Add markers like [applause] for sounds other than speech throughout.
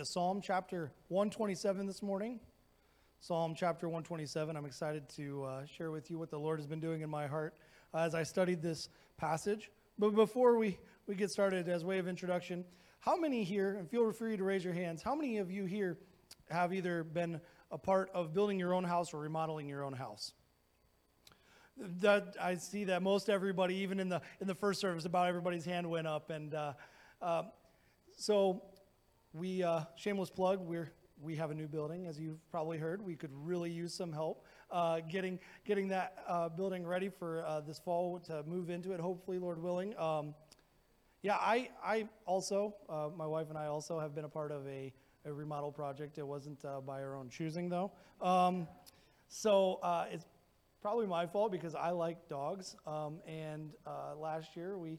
to Psalm chapter 127 this morning. Psalm chapter 127. I'm excited to uh, share with you what the Lord has been doing in my heart as I studied this passage. But before we, we get started, as way of introduction, how many here, and feel free to raise your hands, how many of you here have either been a part of building your own house or remodeling your own house? That I see that most everybody, even in the in the first service, about everybody's hand went up, and uh, uh, so we uh, shameless plug. We're we have a new building, as you've probably heard. We could really use some help uh, getting getting that uh, building ready for uh, this fall to move into it. Hopefully, Lord willing. Um, yeah, I I also my wife and I also have been a part of a, a remodel project. It wasn't by our own choosing though. Um, so it's probably my fault because I like dogs. Um, and uh, last year we,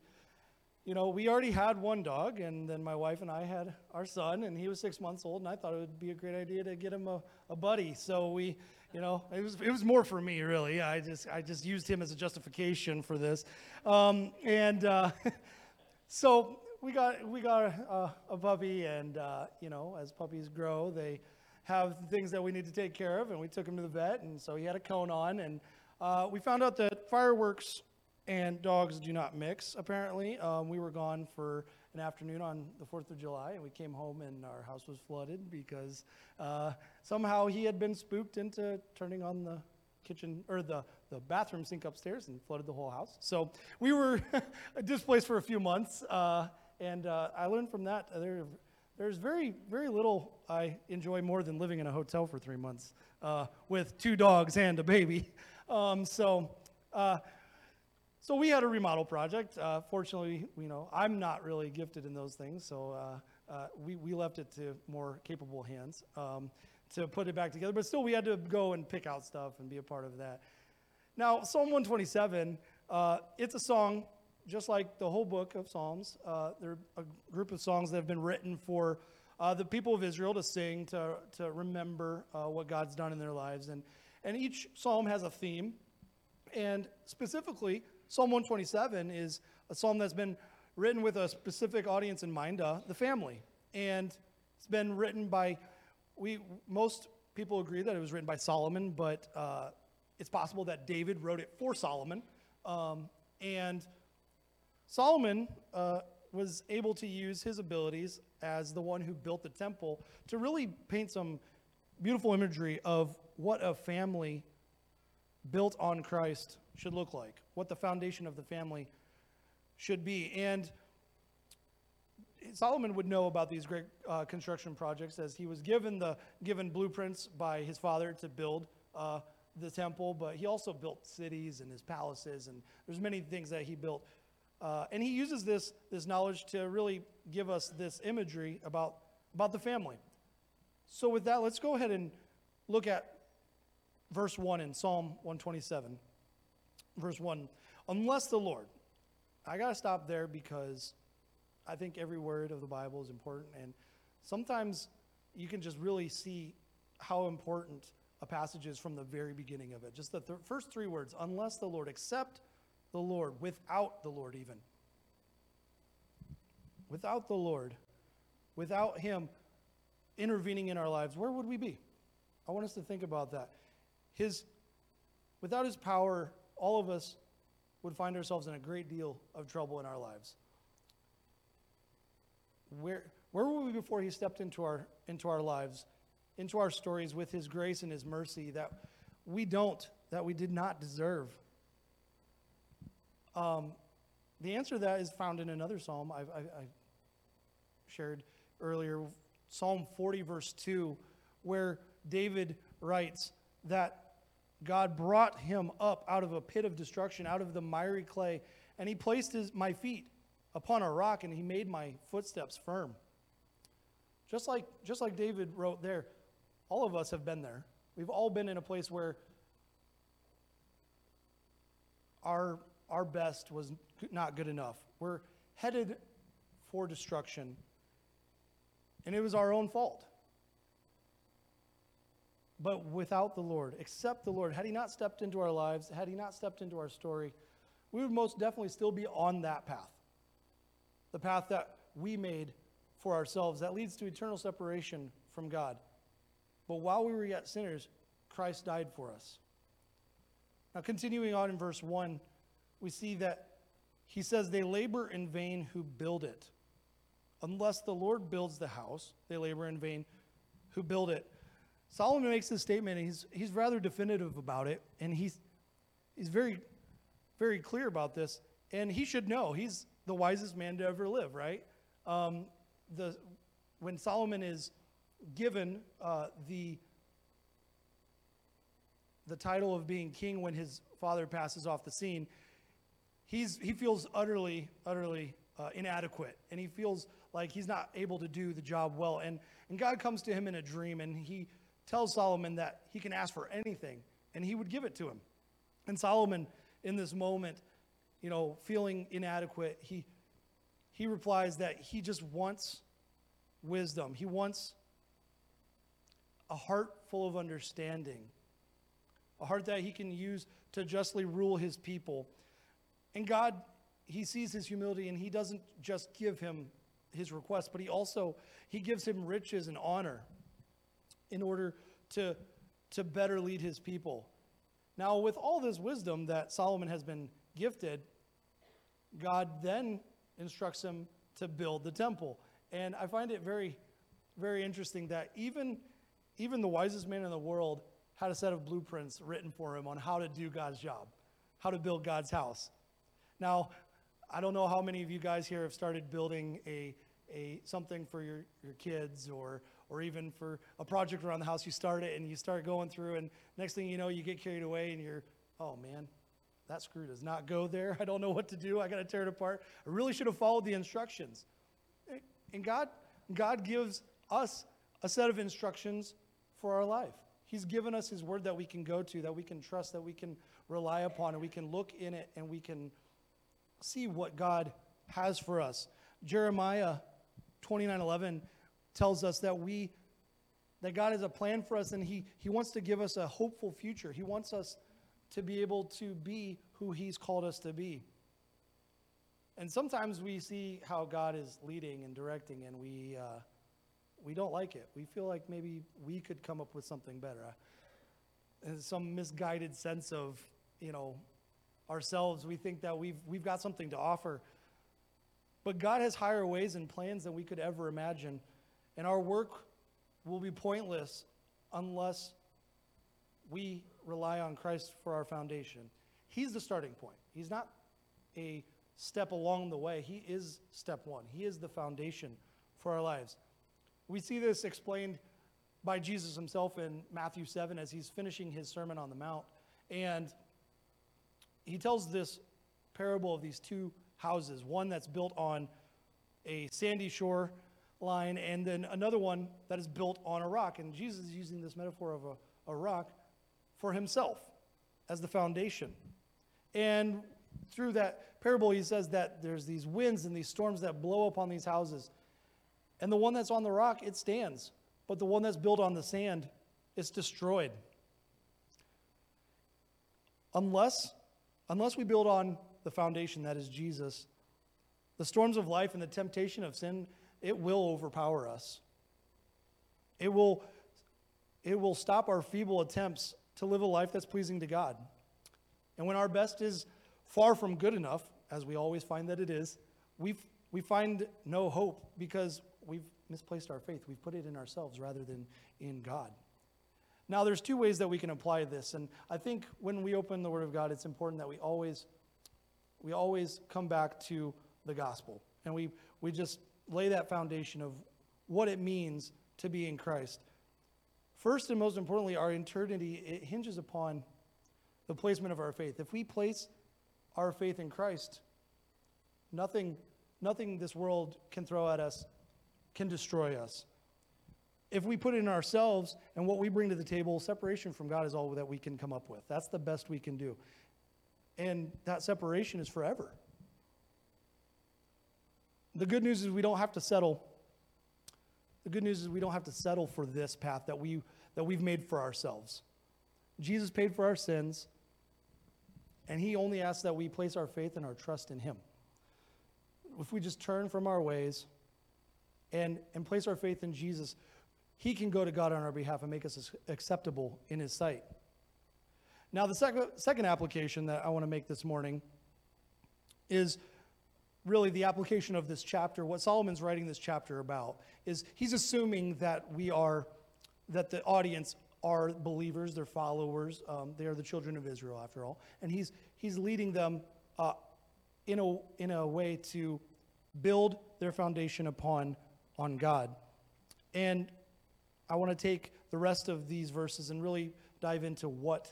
you know, we already had one dog, and then my wife and I had our son, and he was six months old, and I thought it would be a great idea to get him a, a buddy. So we, you know, it was it was more for me really. I just I just used him as a justification for this, um, and uh, [laughs] so we got we got a, a puppy, and uh, you know, as puppies grow, they have things that we need to take care of, and we took him to the vet, and so he had a cone on, and uh, we found out that fireworks and dogs do not mix. Apparently, um, we were gone for an afternoon on the Fourth of July, and we came home and our house was flooded because uh, somehow he had been spooked into turning on the kitchen or the, the bathroom sink upstairs and flooded the whole house. So we were [laughs] displaced for a few months, uh, and uh, I learned from that there there's very, very little I enjoy more than living in a hotel for three months uh, with two dogs and a baby. [laughs] Um, so, uh, so we had a remodel project. Uh, fortunately, you know, I'm not really gifted in those things, so uh, uh, we, we left it to more capable hands um, to put it back together. But still, we had to go and pick out stuff and be a part of that. Now, Psalm 127, uh, it's a song just like the whole book of Psalms, uh, they're a group of songs that have been written for uh, the people of Israel to sing, to, to remember what God's done in their lives. And, and each psalm has a theme. And specifically, Psalm 127 is a psalm that's been written with a specific audience in mind, uh, the family. And it's been written by, we, most people agree that it was written by Solomon, but uh, it's possible that David wrote it for Solomon. Um, and Solomon uh, was able to use his abilities as the one who built the temple to really paint some beautiful imagery of what a family built on Christ should look like, what the foundation of the family should be. And Solomon would know about these great uh, construction projects as he was given the given blueprints by his father to build uh, the temple, but he also built cities and his palaces, and there's many things that he built uh, and he uses this, this knowledge to really give us this imagery about, about the family. So, with that, let's go ahead and look at verse 1 in Psalm 127. Verse 1 Unless the Lord, I got to stop there because I think every word of the Bible is important. And sometimes you can just really see how important a passage is from the very beginning of it. Just the th- first three words, unless the Lord, except the Lord, without the Lord, even. Without the Lord, without Him intervening in our lives, where would we be? I want us to think about that. His, without His power, all of us would find ourselves in a great deal of trouble in our lives. Where, where were we before He stepped into our, into our lives, into our stories with His grace and His mercy that we don't, that we did not deserve? Um, the answer to that is found in another psalm I've, I, I shared earlier, Psalm 40, verse 2, where David writes that God brought him up out of a pit of destruction, out of the miry clay, and he placed his, my feet upon a rock, and he made my footsteps firm. Just like, just like David wrote there, all of us have been there. We've all been in a place where our our best was not good enough. We're headed for destruction. And it was our own fault. But without the Lord, except the Lord, had He not stepped into our lives, had He not stepped into our story, we would most definitely still be on that path. The path that we made for ourselves that leads to eternal separation from God. But while we were yet sinners, Christ died for us. Now, continuing on in verse 1, we see that he says, They labor in vain who build it. Unless the Lord builds the house, they labor in vain who build it. Solomon makes this statement, and he's, he's rather definitive about it, and he's, he's very, very clear about this. And he should know. He's the wisest man to ever live, right? Um, the, when Solomon is given uh, the, the title of being king when his father passes off the scene, he's, he feels utterly, utterly uh, inadequate. And he feels like he's not able to do the job well. And, and God comes to him in a dream and he tells Solomon that he can ask for anything and he would give it to him. And Solomon, in this moment, you know, feeling inadequate, he, he replies that he just wants wisdom. He wants a heart full of understanding, a heart that he can use to justly rule his people. And God, he sees his humility and he doesn't just give him his request, but he also he gives him riches and honor in order to, to better lead his people. Now, with all this wisdom that Solomon has been gifted, God then instructs him to build the temple. And I find it very, very interesting that even, even the wisest man in the world had a set of blueprints written for him on how to do God's job, how to build God's house. Now, I don't know how many of you guys here have started building a, a something for your, your kids or, or even for a project around the house. You start it and you start going through, and next thing you know, you get carried away and you're, oh man, that screw does not go there. [laughs] I don't know what to do. I got to tear it apart. I really should have followed the instructions. And God, God gives us a set of instructions for our life. He's given us His word that we can go to, that we can trust, that we can rely upon, and we can look in it and we can see what God has for us. Jeremiah 29:11 tells us that we that God has a plan for us and he he wants to give us a hopeful future. He wants us to be able to be who he's called us to be. And sometimes we see how God is leading and directing and we uh, we don't like it. We feel like maybe we could come up with something better. And some misguided sense of, you know, ourselves. We think that we've, we've got something to offer. But God has higher ways and plans than we could ever imagine. And our work will be pointless unless we rely on Christ for our foundation. He's the starting point. He's not a step along the way, He is step one. He is the foundation for our lives. We see this explained by Jesus himself in Matthew 7 as he's finishing his Sermon on the Mount. And he tells this parable of these two houses one that's built on a sandy shore line, and then another one that is built on a rock. And Jesus is using this metaphor of a, a rock for himself as the foundation. And through that parable, he says that there's these winds and these storms that blow upon these houses. And the one that's on the rock, it stands. But the one that's built on the sand, it's destroyed. Unless Unless we build on the foundation that is Jesus, the storms of life and the temptation of sin, it will overpower us. It will, it will stop our feeble attempts to live a life that's pleasing to God. And when our best is far from good enough, as we always find that it is, we we find no hope because we've misplaced our faith. We've put it in ourselves rather than in God. Now, there's two ways that we can apply this, and I think when we open the Word of God, it's important that we always, we always come back to the gospel, and we we just lay that foundation of what it means to be in Christ. First and most importantly, our eternity it hinges upon the placement of our faith. If we place our faith in Christ, nothing, nothing this world can throw at us can destroy us if we put it in ourselves and what we bring to the table, separation from God is all that we can come up with. That's the best we can do. And that separation is forever. The good news is we don't have to settle. The good news is we don't have to settle for this path that, we, that we've made for ourselves. Jesus paid for our sins, and he only asks that we place our faith and our trust in him. If we just turn from our ways and, and place our faith in Jesus, He can go to God on our behalf and make us acceptable in His sight. Now, the second, second application that I want to make this morning is really the application of this chapter. What Solomon's writing this chapter about is he's assuming that we are, that the audience are believers, they're followers, um, they are the children of Israel after all, and he's he's leading them uh, in a in a way to build their foundation upon on God, and I want to take the rest of these verses and really dive into what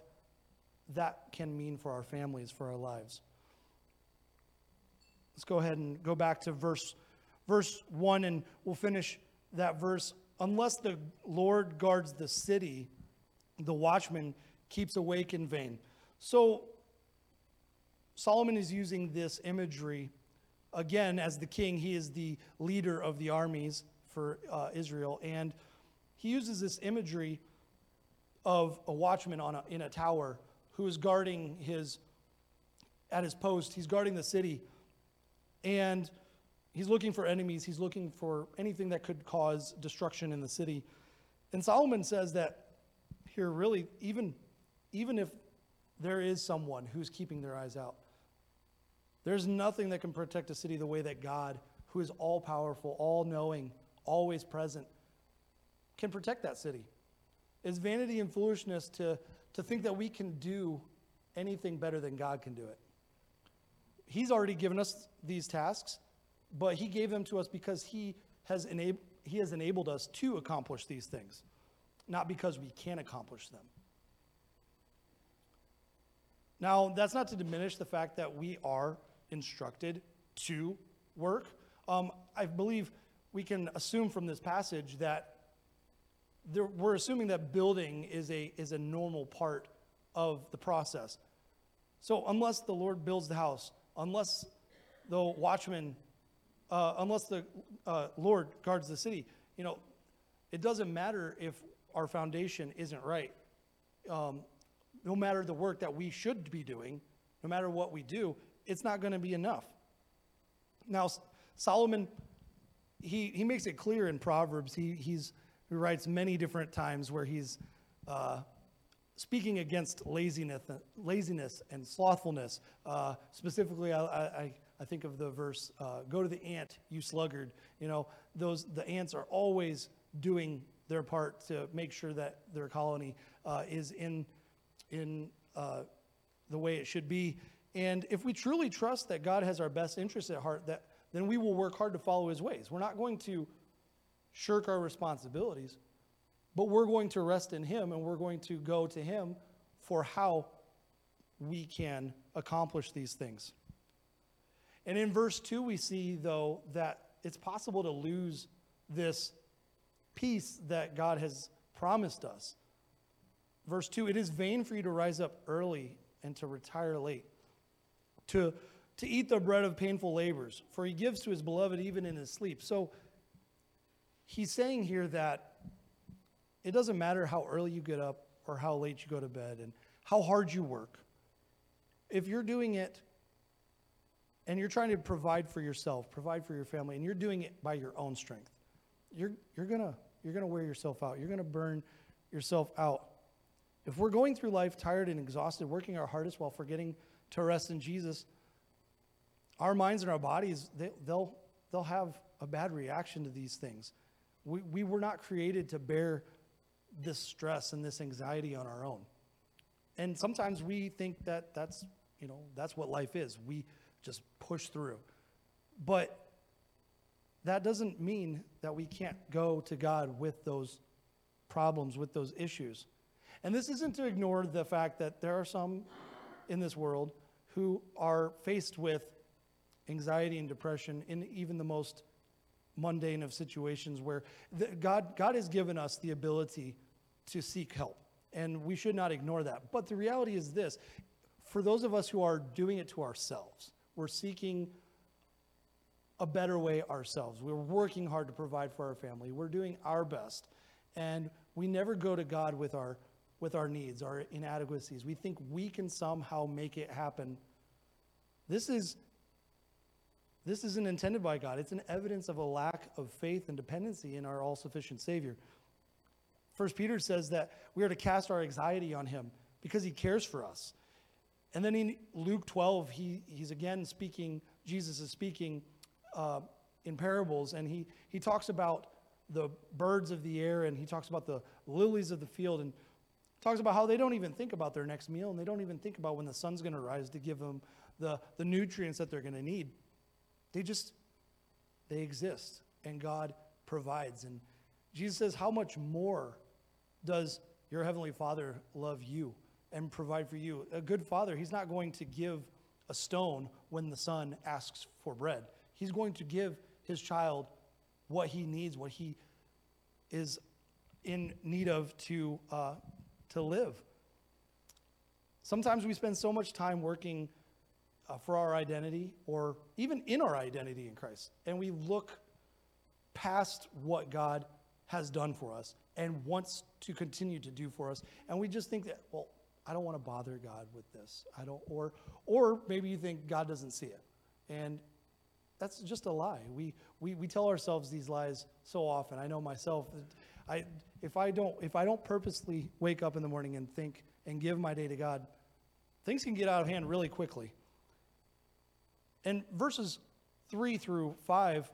that can mean for our families, for our lives. Let's go ahead and go back to verse, verse 1, and we'll finish that verse. Unless the Lord guards the city, the watchman keeps awake in vain. So, Solomon is using this imagery again as the king. He is the leader of the armies for uh, Israel, and he uses this imagery of a watchman on a, in a tower who is guarding his at his post. He's guarding the city and he's looking for enemies, he's looking for anything that could cause destruction in the city. And Solomon says that here, really, even, even if there is someone who's keeping their eyes out, there's nothing that can protect a city the way that God, who is all powerful, all knowing, always present, can protect that city. It's vanity and foolishness to, to think that we can do anything better than God can do it. He's already given us these tasks, but He gave them to us because He has, enab- he has enabled us to accomplish these things, not because we can accomplish them. Now, that's not to diminish the fact that we are instructed to work. Um, I believe we can assume from this passage that there, we're assuming that building is a, is a normal part of the process. So, unless the Lord builds the house, unless the watchman, uh, unless the uh, Lord guards the city, you know, it doesn't matter if our foundation isn't right. Um, no matter the work that we should be doing, no matter what we do, it's not going to be enough. Now, Solomon, he, he makes it clear in Proverbs. He, he's, he writes many different times where he's uh, speaking against laziness, laziness and slothfulness. Uh, specifically, I, I, I, think of the verse, uh, "Go to the ant, you sluggard." You know, those the ants are always doing their part to make sure that their colony uh, is in in uh, the way it should be. And if we truly trust that God has our best interests at heart, that then we will work hard to follow His ways. We're not going to shirk our responsibilities. But we're going to rest in Him and we're going to go to Him for how we can accomplish these things. And in verse 2, we see, though, that it's possible to lose this peace that God has promised us. Verse 2 It is vain for you to rise up early and to retire late, to, to eat the bread of painful labors, for he gives to his beloved even in his sleep. So he's saying here that it doesn't matter how early you get up or how late you go to bed and how hard you work. If you're doing it and you're trying to provide for yourself, provide for your family, and you're doing it by your own strength, you're, you're going you're gonna wear yourself out. You're going to burn yourself out. If we're going through life tired and exhausted, working our hardest while forgetting to rest in Jesus, our minds and our bodies, they, they'll, they'll have a bad reaction to these things. We, we were not created to bear this stress and this anxiety on our own. And sometimes we think that that's, you know, that's what life is. We just push through. But that doesn't mean that we can't go to God with those problems, with those issues. And this isn't to ignore the fact that there are some in this world who are faced with anxiety and depression in even the most mundane of situations where the, God, God has given us the ability to seek help. And we should not ignore that. But the reality is this for those of us who are doing it to ourselves, we're seeking a better way ourselves. We're working hard to provide for our family. We're doing our best. And we never go to God with our, with our needs, our inadequacies. We think we can somehow make it happen. This is this isn't intended by God. It's an evidence of a lack of faith and dependency in our all sufficient Savior. First Peter says that we are to cast our anxiety on him because he cares for us. And then in Luke 12, he, he's again speaking, Jesus is speaking uh, in parables, and he, he talks about the birds of the air and he talks about the lilies of the field and talks about how they don't even think about their next meal and they don't even think about when the sun's going to rise to give them the, the nutrients that they're going to need. They just, they exist and God provides. And Jesus says, How much more does your Heavenly Father love you and provide for you? A good father, he's not going to give a stone when the son asks for bread. He's going to give his child what he needs, what he is in need of to, uh, to live. Sometimes we spend so much time working uh, for our identity or even in our identity in Christ, and we look past what God has done for us and wants to continue to do for us, and we just think that, well, I don't want to bother God with this. I don't, or, or maybe you think God doesn't see it, and that's just a lie. We, we, we tell ourselves these lies so often. I know myself. I, if, I don't, if I don't purposely wake up in the morning and think and give my day to God, things can get out of hand really quickly. And verses 3 through 5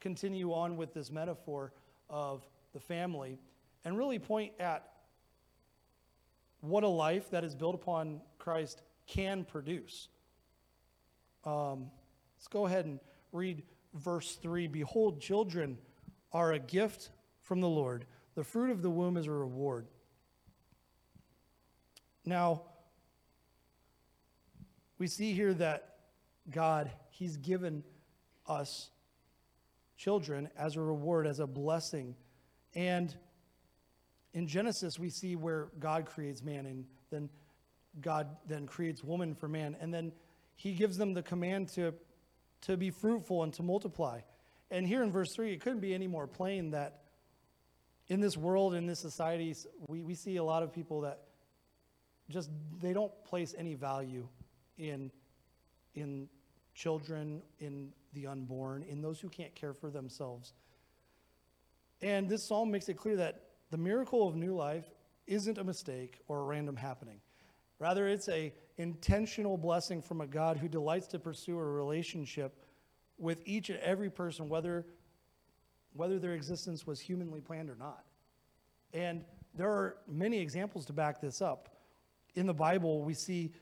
continue on with this metaphor of the family and really point at what a life that is built upon Christ can produce. Um, let's go ahead and read verse 3 Behold, children are a gift from the Lord, the fruit of the womb is a reward. Now, we see here that God, He's given us children as a reward, as a blessing. And in Genesis, we see where God creates man, and then God then creates woman for man. And then He gives them the command to to be fruitful and to multiply. And here in verse 3, it couldn't be any more plain that in this world, in this society, we, we see a lot of people that just, they don't place any value in, in children, in the unborn, in those who can't care for themselves. And this psalm makes it clear that the miracle of new life isn't a mistake or a random happening. Rather, it's a intentional blessing from a God who delights to pursue a relationship with each and every person, whether, whether their existence was humanly planned or not. And there are many examples to back this up. In the Bible, we see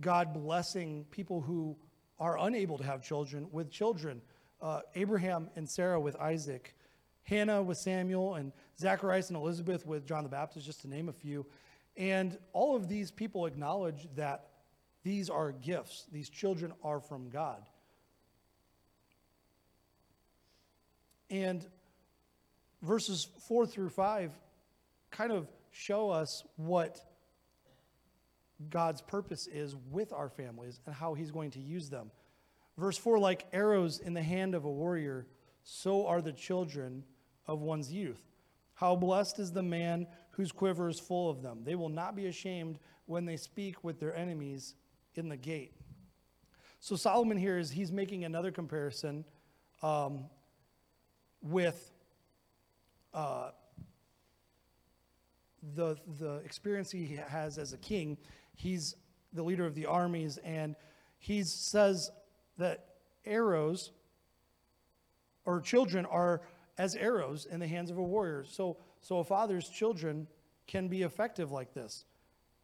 God blessing people who are unable to have children with children. Uh, Abraham and Sarah with Isaac, Hannah with Samuel, and Zacharias and Elizabeth with John the Baptist, just to name a few. And all of these people acknowledge that these are gifts, these children are from God. And verses 4 through 5 kind of show us what God's purpose is with our families and how he's going to use them. Verse 4 like arrows in the hand of a warrior, so are the children of one's youth. How blessed is the man whose quiver is full of them. They will not be ashamed when they speak with their enemies in the gate. So Solomon here is he's making another comparison um, with uh, the the experience he has as a king. He's the leader of the armies, and he says that arrows or children are as arrows in the hands of a warrior. So, so a father's children can be effective like this.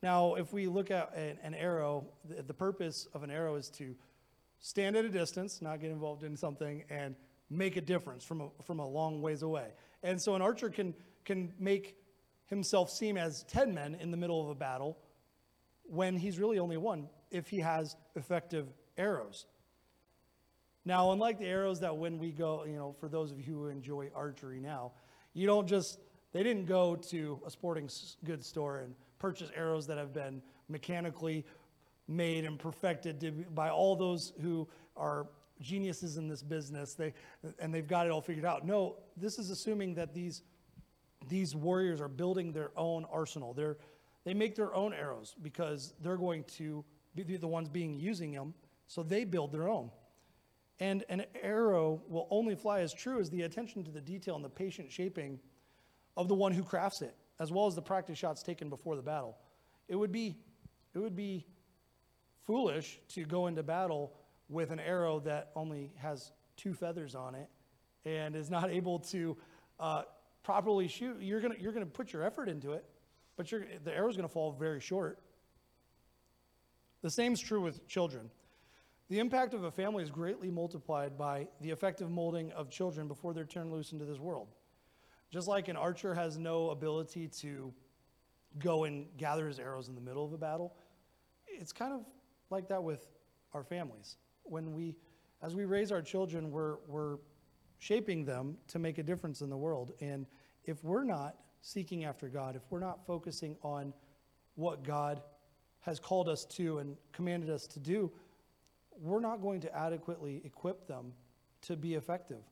Now, if we look at an, an arrow, the, the purpose of an arrow is to stand at a distance, not get involved in something, and make a difference from a, from a long ways away. And so an archer can, can make himself seem as 10 men in the middle of a battle when he's really only one if he has effective arrows. Now, unlike the arrows that when we go, you know, for those of you who enjoy archery now, you don't just, they didn't go to a sporting goods store and purchase arrows that have been mechanically made and perfected by all those who are geniuses in this business they, and they've got it all figured out. No, this is assuming that these, these warriors are building their own arsenal. They're, they make their own arrows because they're going to be the ones being using them, so they build their own. And an arrow will only fly as true as the attention to the detail and the patient shaping of the one who crafts it, as well as the practice shots taken before the battle. It would be, it would be foolish to go into battle with an arrow that only has two feathers on it and is not [laughs] able to uh, properly shoot. You're gonna, you're gonna put your effort into it, but the arrow's gonna fall very short. The same is true with children. The impact of a family is greatly multiplied by the effective molding of children before they're turned loose into this world. Just like an archer has no ability to go and gather his arrows in the middle of a battle, it's kind of like that with our families. When we, as we raise our children, we're, we're shaping them to make a difference in the world. And if we're not seeking after God, if we're not focusing on what God has called us to and commanded us to do, we're not going to adequately equip them to be effective.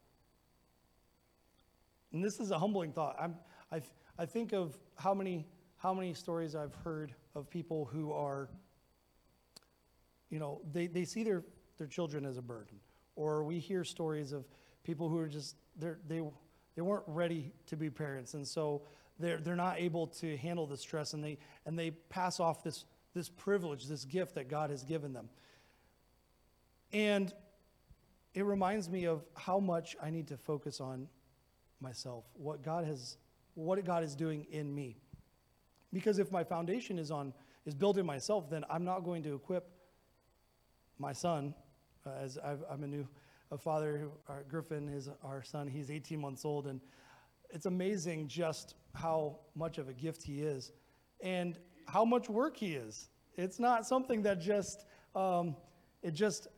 And this is a humbling thought. I'm, I, I think of how many, how many stories I've heard of people who are, you know, they, they see their, their children as a burden. Or we hear stories of people who are just, they're, they, they weren't ready to be parents. And so they're, they're not able to handle the stress and they, and they pass off this, this privilege, this gift that God has given them. And it reminds me of how much I need to focus on myself, what God has, what God is doing in me. Because if my foundation is on, is built in myself, then I'm not going to equip my son, uh, as i am a new a father, our, Griffin is our son. He's 18 months old, and it's amazing just how much of a gift he is, and how much work he is. It's not something that just um, it just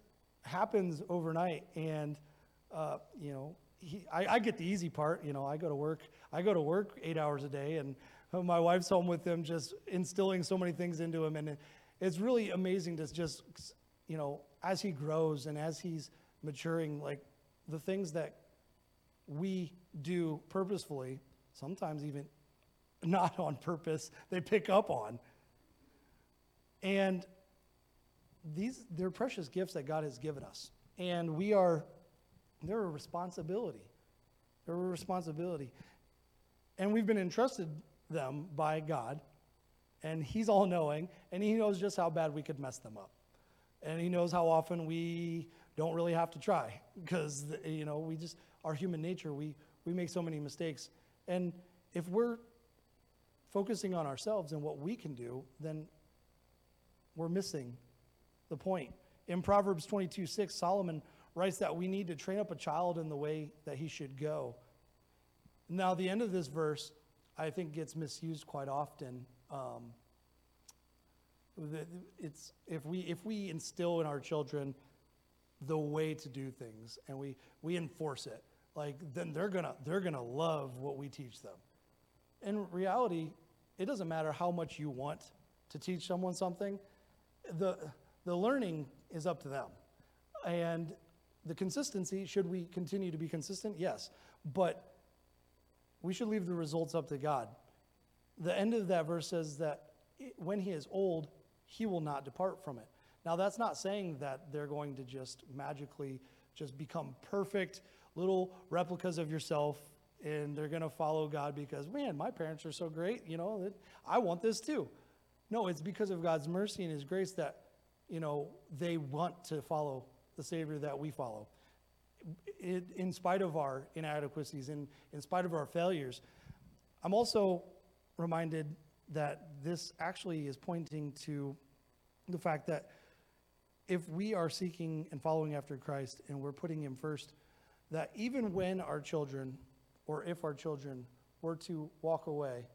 happens overnight. And, uh, you know, he, I, I, get the easy part. You know, I go to work. I go to work eight hours a day, and my wife's home with him, just instilling so many things into him. And it's really amazing to just, you know, as he grows and as he's maturing, like the things that we do purposefully, sometimes even [laughs] not on purpose, they pick up on. And these they're precious gifts that God has given us. And we are they're a responsibility. They're a responsibility. And we've been entrusted them by God, and He's all knowing, and He knows just how bad we could mess them up. And He knows how often we don't really have to try because, you know, we just, our human nature, we, we make so many mistakes. And if we're focusing on ourselves and what we can do, then we're missing the point. In Proverbs 22 6, Solomon writes that we need to train up a child in the way that he should go. Now, the end of this verse, I think, gets misused quite often. Um, it's, if, we, if we instill in our children the way to do things and we, we enforce it, like, then they're to they're gonna love what we teach them. In reality, it doesn't matter how much you want to teach someone something. The, the learning is up to them. And the consistency, should we continue to be consistent? Yes. But we should leave the results up to God. The end of that verse says that when he is old, he will not depart from it. Now, that's not saying that they're going to just magically just become perfect little replicas of yourself and they're going to follow God because, man, my parents are so great, you know, I want this too. No, it's because of God's mercy and his grace that you know, they want to follow the Savior that we follow. It, in spite of our inadequacies, in, in spite of our failures. I'm also reminded that this actually is pointing to the fact that if we are seeking and following after Christ and we're putting Him first, that even when our children, or if our children, were to walk away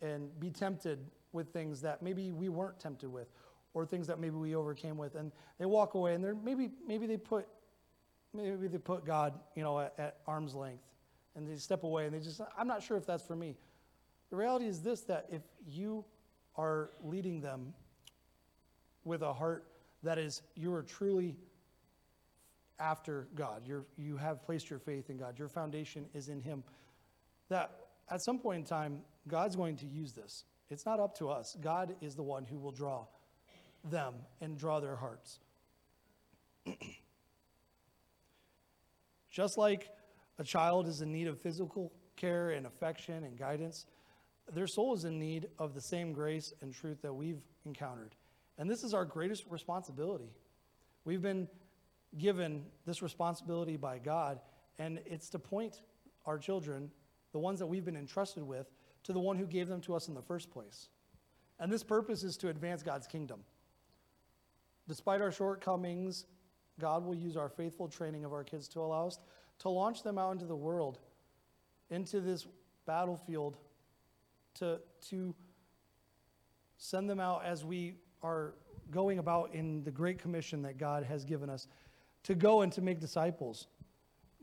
and be tempted with things that maybe we weren't tempted with, or things that maybe we overcame with, and they walk away, and they're maybe maybe they put maybe they put God, you know, at, at arm's length, and they step away, and they just I'm not sure if that's for me. The reality is this: that if you are leading them with a heart that is you are truly after God, you're, you have placed your faith in God, your foundation is in Him, that at some point in time, God's going to use this. It's not up to us. God is the one who will draw them and draw their hearts. Just like a child is in need of physical care and affection and guidance, their soul is in need of the same grace and truth that we've encountered. And this is our greatest responsibility. We've been given this responsibility by God, and it's to point our children, the ones that we've been entrusted with, to the one who gave them to us in the first place. And this purpose is to advance God's kingdom. Despite our shortcomings, God will use our faithful training of our kids to allow us to launch them out into the world, into this battlefield, to, to send them out as we are going about in the great commission that God has given us to go and to make disciples.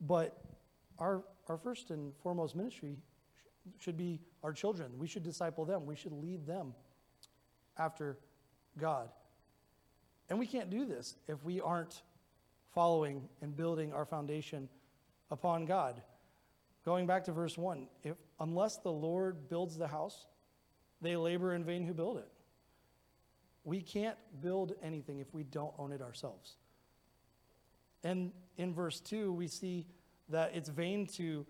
But our, our first and foremost ministry sh- should be our children. We should disciple them, we should lead them after God. And we can't do this if we aren't following and building our foundation upon God. Going back to verse 1, if unless the Lord builds the house, they labor in vain who build it. We can't build anything if we don't own it ourselves. And in verse 2, we see that it's vain to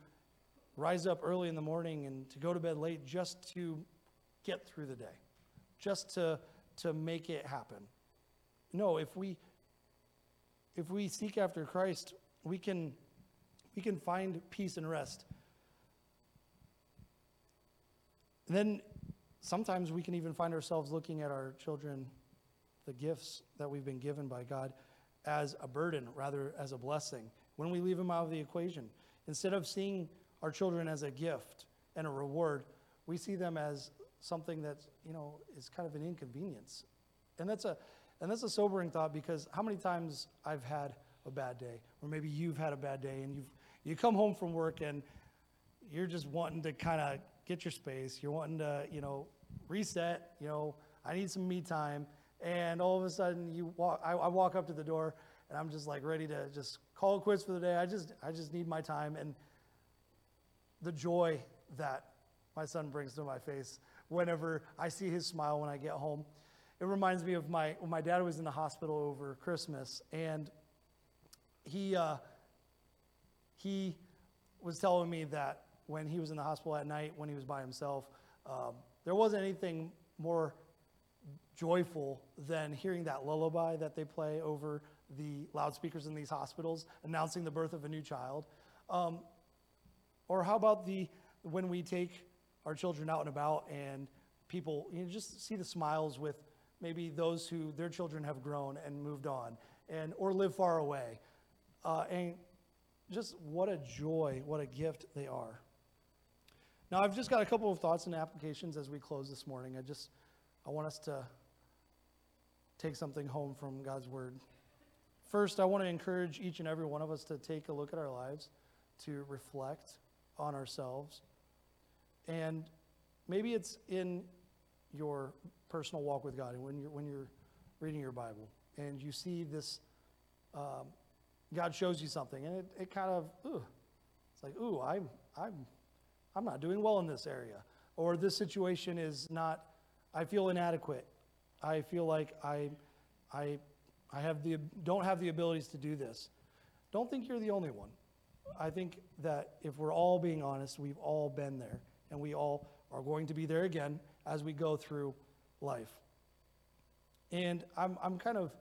rise up early in the morning and to go to bed late just to get through the day, just to, to make it happen. No, if we if we seek after Christ, we can we can find peace and rest. And then sometimes we can even find ourselves looking at our children, the gifts that we've been given by God, as a burden rather as a blessing when we leave them out of the equation. Instead of seeing our children as a gift and a reward, we see them as something that, you know, is kind of an inconvenience. And that's a and that's a sobering thought because how many times I've had a bad day, or maybe you've had a bad day, and you've you come home from work and you're just wanting to kind of get your space. You're wanting to, you know, reset. You know, I need some me time, and all of a sudden you walk. I, I walk up to the door, and I'm just like ready to just call it quits for the day. I just I just need my time, and the joy that my son brings to my face whenever I see his smile when I get home. It reminds me of my when my dad was in the hospital over Christmas, and he uh, he was telling me that when he was in the hospital at night, when he was by himself, um, there wasn't anything more joyful than hearing that lullaby that they play over the loudspeakers in these hospitals, announcing the birth of a new child. Um, or how about the when we take our children out and about and people you know, just see the smiles with maybe those who their children have grown and moved on and or live far away. Uh, and just what a joy what a gift they are. Now i've just got a couple of thoughts and applications as we close this morning. I just i want us to take something home from god's word. First i want to encourage each and every one of us to take a look at our lives to reflect on ourselves. And maybe it's in your personal walk with God and when you're, when you're reading your Bible and you see this, um, God shows you something and it, it kind of, ooh, it's like, ooh, I'm, I'm, I'm not doing well in this area. Or this situation is not, I feel inadequate. I feel like I, I, I have the, don't have the abilities to do this. Don't think you're the only one. I think that if we're all being honest, we've all been there and we all are going to be there again as we go through life. And I'm, I'm kind of,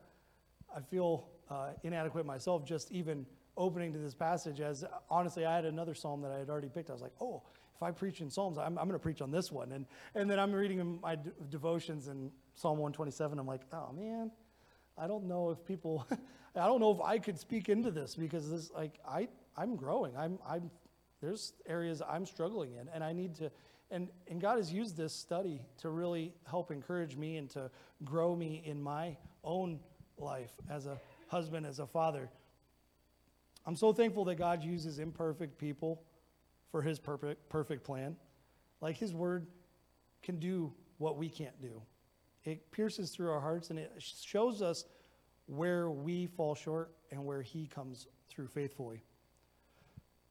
I feel uh, inadequate myself just even opening to this passage as honestly I had another psalm that I had already picked. I was like, oh, if I preach in Psalms, I'm, I'm going to preach on this one. And, and then I'm reading my devotions in Psalm 127. I'm like, oh man, I don't know if people, [laughs] I don't know if I could speak into this because this, like, I, I'm growing. I'm, I'm, there's areas I'm struggling in and I need to, and, and God has used this study to really help encourage me and to grow me in my own life as a husband, as a father. I'm so thankful that God uses imperfect people for his perfect, perfect plan. Like his word can do what we can't do. It pierces through our hearts and it shows us where we fall short and where he comes through faithfully.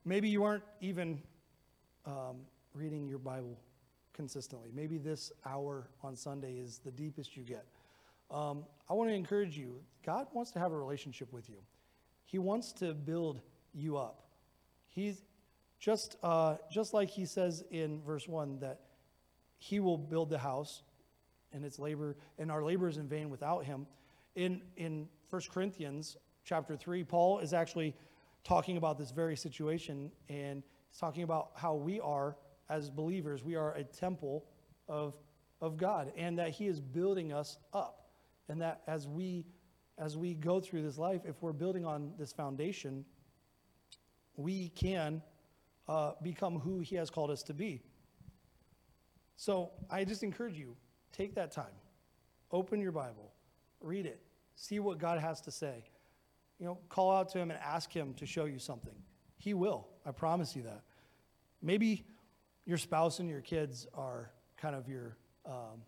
Maybe you aren't even um, reading your Bible consistently. Maybe this hour on Sunday is the deepest you get. Um, I want to encourage you God wants to have a relationship with you, He wants to build you up. He's just, uh, just like he says in verse 1 that he will build the house and its labor, and our labor is in vain without him. In, in 1 Corinthians chapter 3, Paul is actually talking about this very situation, and he's talking about how we are, as believers, we are a temple of, of God, and that he is building us up. And that as we, as we go through this life, if we're building on this foundation, we can uh, become who he has called us to be. So I just encourage you take that time, open your Bible, read it, see what God has to say. You know, call out to him and ask him to show you something. He will. I promise you that. Maybe your spouse and your kids are kind of your, um,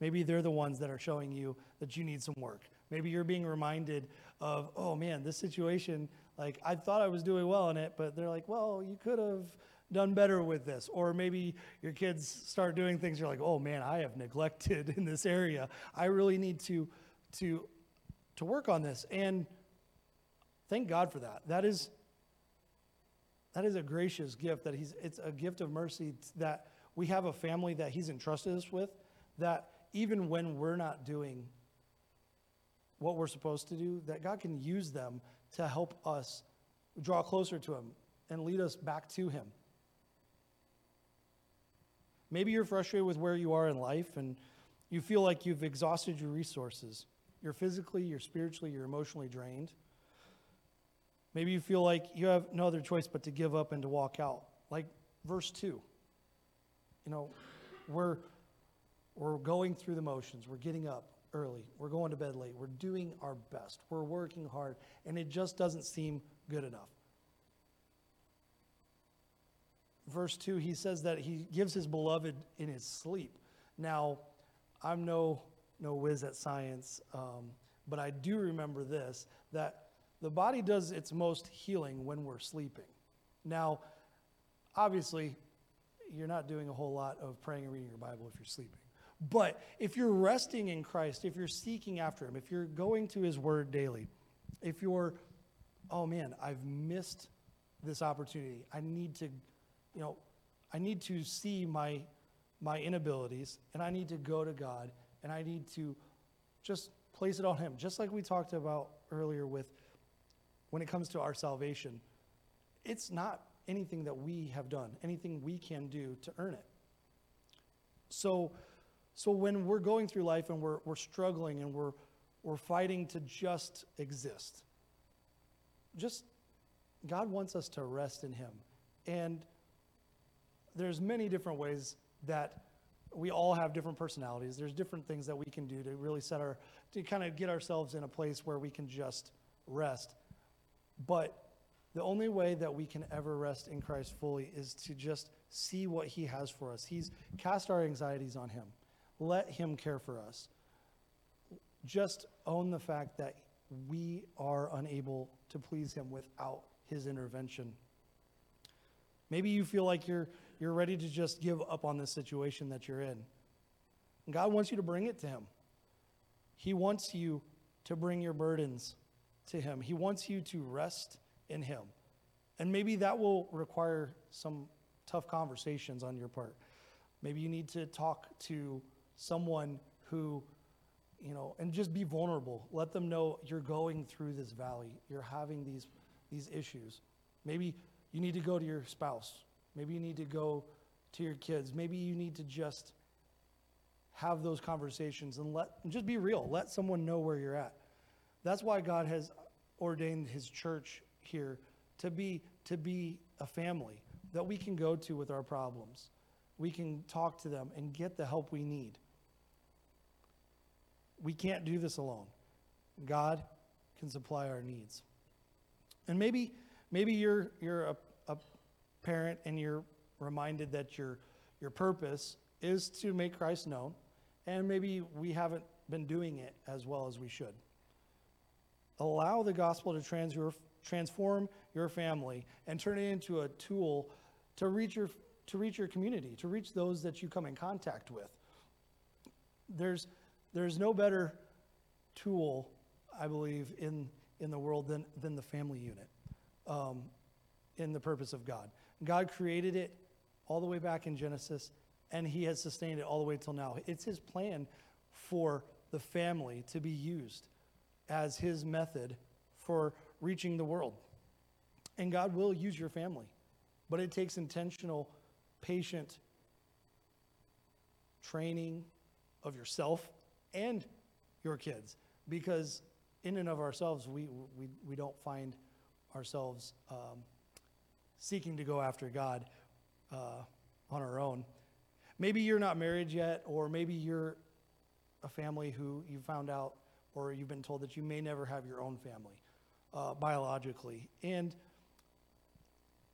maybe they're the ones that are showing you that you need some work. Maybe you're being reminded of, oh man, this situation, like I thought I was doing well in it, but they're like, well, you could have done better with this. Or maybe your kids start doing things you're like, oh man, I have neglected [laughs] in this area. I really need to to to work on this. And thank God for that. That is that is a gracious gift that he's it's a gift of mercy that we have a family that he's entrusted us with that even when we're not doing what we're supposed to do, that God can use them to help us draw closer to him and lead us back to him. Maybe you're frustrated with where you are in life and you feel like you've exhausted your resources. You're physically, you're spiritually, you're emotionally drained. Maybe you feel like you have no other choice but to give up and to walk out. Like verse 2. You know, we're, we're going through the motions. We're getting up early. We're going to bed late. We're doing our best. We're working hard. And it just doesn't seem good enough. verse 2, he says that he gives his beloved in his sleep. Now, I'm no, no whiz at science, um, but I do remember this that the body does its most healing when we're sleeping. Now, obviously, you're not doing a whole lot of praying and reading your Bible if you're sleeping. But if you're resting in Christ, if you're seeking after Him, if you're going to His Word daily, if you're, oh man, I've missed this opportunity, I need to you know, I need to see my, my inabilities and I need to go to God and I need to just place it on Him. Just like we talked about earlier with when it comes to our salvation, it's not anything that we have done, anything we can do to earn it. So, so when we're going through life and we're, we're struggling and we're, we're fighting to just exist, just God wants us to rest in Him. And there's many different ways that we all have different personalities. There's different things that we can do to really set our, to kind of get ourselves in a place where we can just rest. But the only way that we can ever rest in Christ fully is to just see what He has for us. He's cast our anxieties on Him. Let Him care for us. Just own the fact that we are unable to please Him without His intervention. Maybe you feel like you're you're ready to just give up on this situation that you're in. God wants you to bring it to Him. He wants you to bring your burdens to Him. He wants you to rest in Him. And maybe that will require some tough conversations on your part. Maybe you need to talk to someone who, you know, and just be vulnerable. Let them know you're going through this valley, you're having these, these issues. Maybe you need to go to your spouse Maybe you need to go to your kids. Maybe you need to just have those conversations and let and just be real. Let someone know where you're at. That's why God has ordained his church here to be to be a family that we can go to with our problems. We can talk to them and get the help we need. We can't do this alone. God can supply our needs. And maybe maybe you're you're a parent and you're reminded that your, your purpose is to make Christ known, and maybe we haven't been doing it as well as we should. Allow the gospel to trans transform your family and turn it into a tool to reach your, to reach your community, to reach those that you come in contact with. There's, there's no better tool, I believe, in, in the world than, than the family unit. Um, in the purpose of God. God created it all the way back in Genesis, and He has sustained it all the way till now. It's His plan for the family to be used as His method for reaching the world. And God will use your family, but it takes intentional, patient training of yourself and your kids because in and of ourselves we, we, we don't find ourselves um, seeking to go after god uh, on our own maybe you're not married yet or maybe you're a family who you found out or you've been told that you may never have your own family uh, biologically and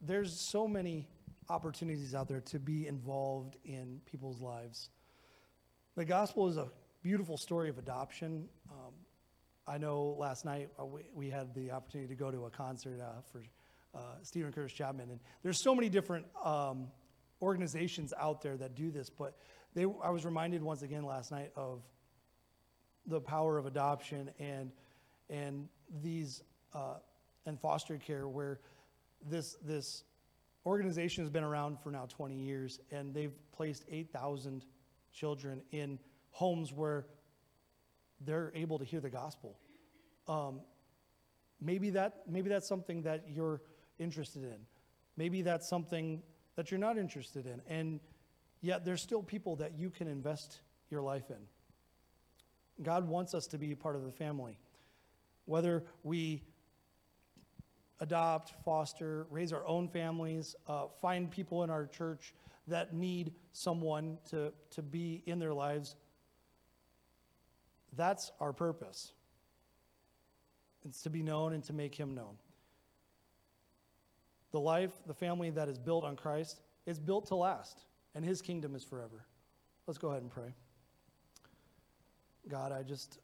there's so many opportunities out there to be involved in people's lives the gospel is a beautiful story of adoption. Um, I know last night uh, we, had the opportunity to go to a concert uh, for uh, Steven Curtis Chapman, and there's so many different um, organizations out there that do this. But they, I was reminded once again last night of the power of adoption and and these uh, and foster care, where this this organization has been around for now 20 years, and they've placed 8,000 children in homes where they're able to hear the gospel. Um, maybe that maybe that's something that you're interested in. Maybe that's something that you're not interested in, and yet there's still people that you can invest your life in. God wants us to be a part of the family, whether we adopt, foster, raise our own families, uh, find people in our church that need someone to, to be in their lives. That's our purpose. It's to be known and to make him known. The life, the family that is built on Christ is built to last, and his kingdom is forever. Let's go ahead and pray. God, I just